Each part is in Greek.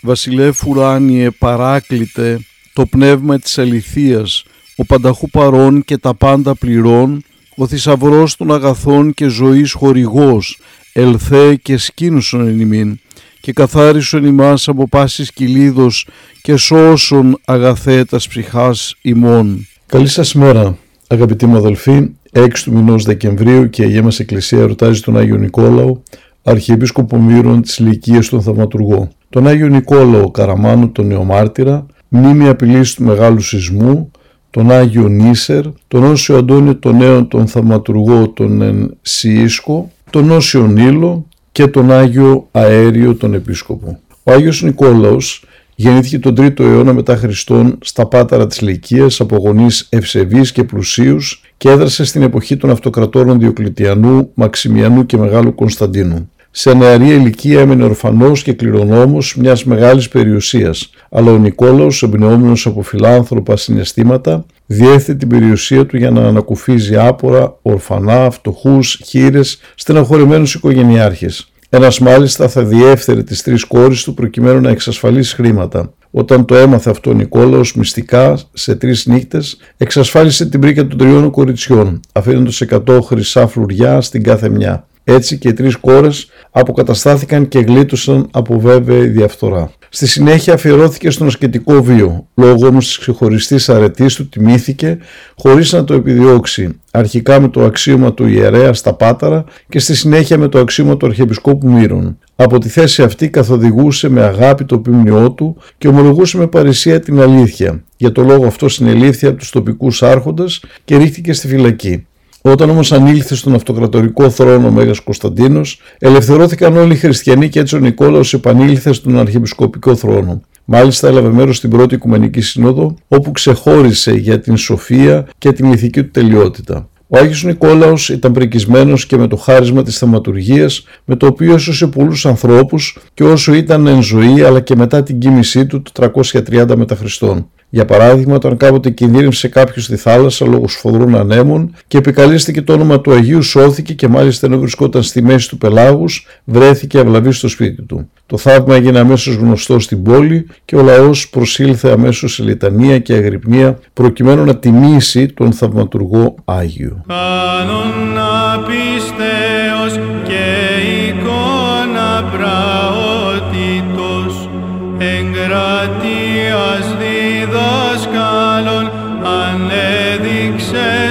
Βασιλεύ ουράνιε παράκλητε το πνεύμα της αληθείας, ο πανταχού παρών και τα πάντα πληρών, ο θησαυρός των αγαθών και ζωής χορηγός, ελθέ και σκήνουσον εν ημίν, και καθάρισον ημάς από πάσης κυλίδος και σώσον αγαθέτας ψυχάς ημών. Καλή σας μέρα αγαπητοί μου αδελφοί, 6 του μηνός Δεκεμβρίου και η Αγία μας Εκκλησία ρωτάζει τον Άγιο Νικόλαο, Αρχιεπίσκοπο Μύρων της Λυκίας των Θαυματουργό. Τον Άγιο Νικόλαο Καραμάνου τον Νεομάρτυρα, μνήμη απειλής του Μεγάλου Σεισμού, τον Άγιο Νίσερ, τον Όσιο Αντώνιο τον Νέο τον Θαυματουργό τον Εν Σιίσκο, τον Όσιο Νίλο και τον Άγιο Αέριο τον Επίσκοπο. Ο Άγιος Νικόλαος γεννήθηκε τον 3ο αιώνα μετά Χριστόν στα πάταρα της Λυκίας από γονείς ευσεβείς και πλουσίους και έδρασε στην εποχή των αυτοκρατόρων Διοκλητιανού, Μαξιμιανού και Μεγάλου Κωνσταντίνου. Σε νεαρή ηλικία έμενε ορφανός και κληρονόμος μιας μεγάλης περιουσίας, αλλά ο Νικόλαος, εμπνεόμενο από φιλάνθρωπα συναισθήματα, διέθετε την περιουσία του για να ανακουφίζει άπορα, ορφανά, φτωχούς, χείρες, στεναχωρημένους οικογενειάρχες. Ένας μάλιστα θα διέφερε τις τρεις κόρε του προκειμένου να εξασφαλίσει χρήματα. Όταν το έμαθε αυτό ο Νικόλαος μυστικά σε τρεις νύχτες, εξασφάλισε την πρίκα των τριών κοριτσιών, αφήνοντας 100 χρυσά φλουριά στην κάθε μια. Έτσι και οι τρεις κόρες αποκαταστάθηκαν και γλίτωσαν από βέβαιη διαφθορά. Στη συνέχεια αφιερώθηκε στον ασκητικό βίο. Λόγω όμως της ξεχωριστής αρετής του τιμήθηκε χωρίς να το επιδιώξει. Αρχικά με το αξίωμα του ιερέα στα Πάταρα και στη συνέχεια με το αξίωμα του Αρχιεπισκόπου Μύρων. Από τη θέση αυτή καθοδηγούσε με αγάπη το ποιμνιό του και ομολογούσε με παρησία την αλήθεια. Για το λόγο αυτό συνελήφθη από τους τοπικούς άρχοντες και ρίχτηκε στη φυλακή. Όταν όμως ανήλθε στον αυτοκρατορικό θρόνο ο Μέγας Κωνσταντίνος, ελευθερώθηκαν όλοι οι χριστιανοί και έτσι ο Νικόλαος επανήλθε στον αρχιεπισκοπικό θρόνο. Μάλιστα έλαβε μέρος στην πρώτη Οικουμενική Σύνοδο, όπου ξεχώρισε για την σοφία και την ηθική του τελειότητα. Ο Άγιος Νικόλαος ήταν πρικισμένος και με το χάρισμα της θαυματουργίας, με το οποίο έσωσε πολλούς ανθρώπους και όσο ήταν εν ζωή αλλά και μετά την κοίμησή του το 330 μετά Χριστόν. Για παράδειγμα, όταν κάποτε κινδύνευσε κάποιος στη θάλασσα λόγω σφοδρών ανέμων και επικαλίστηκε το όνομα του Αγίου, σώθηκε και μάλιστα ενώ βρισκόταν στη μέση του πελάγους, βρέθηκε αυλαβή στο σπίτι του. Το θαύμα έγινε αμέσως γνωστό στην πόλη και ο λαός προσήλθε αμέσως σε λιτανία και αγρυπνία προκειμένου να τιμήσει τον θαυματουργό Άγιο.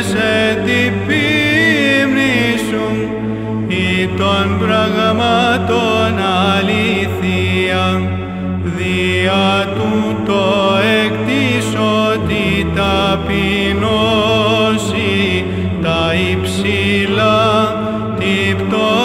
Σε την πίμνη σου ή των πραγμάτων αλήθεια. Διά του το εκτίσω τη ταπεινώση τα υψηλά την πτώση